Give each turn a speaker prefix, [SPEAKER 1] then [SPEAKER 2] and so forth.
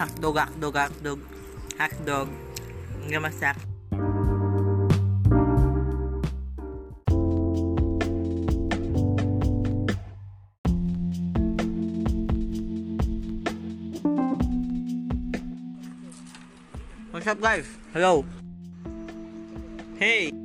[SPEAKER 1] Hotdog, hotdog, hotdog. Hotdog. mà sạc What's up guys? Hello. Hey.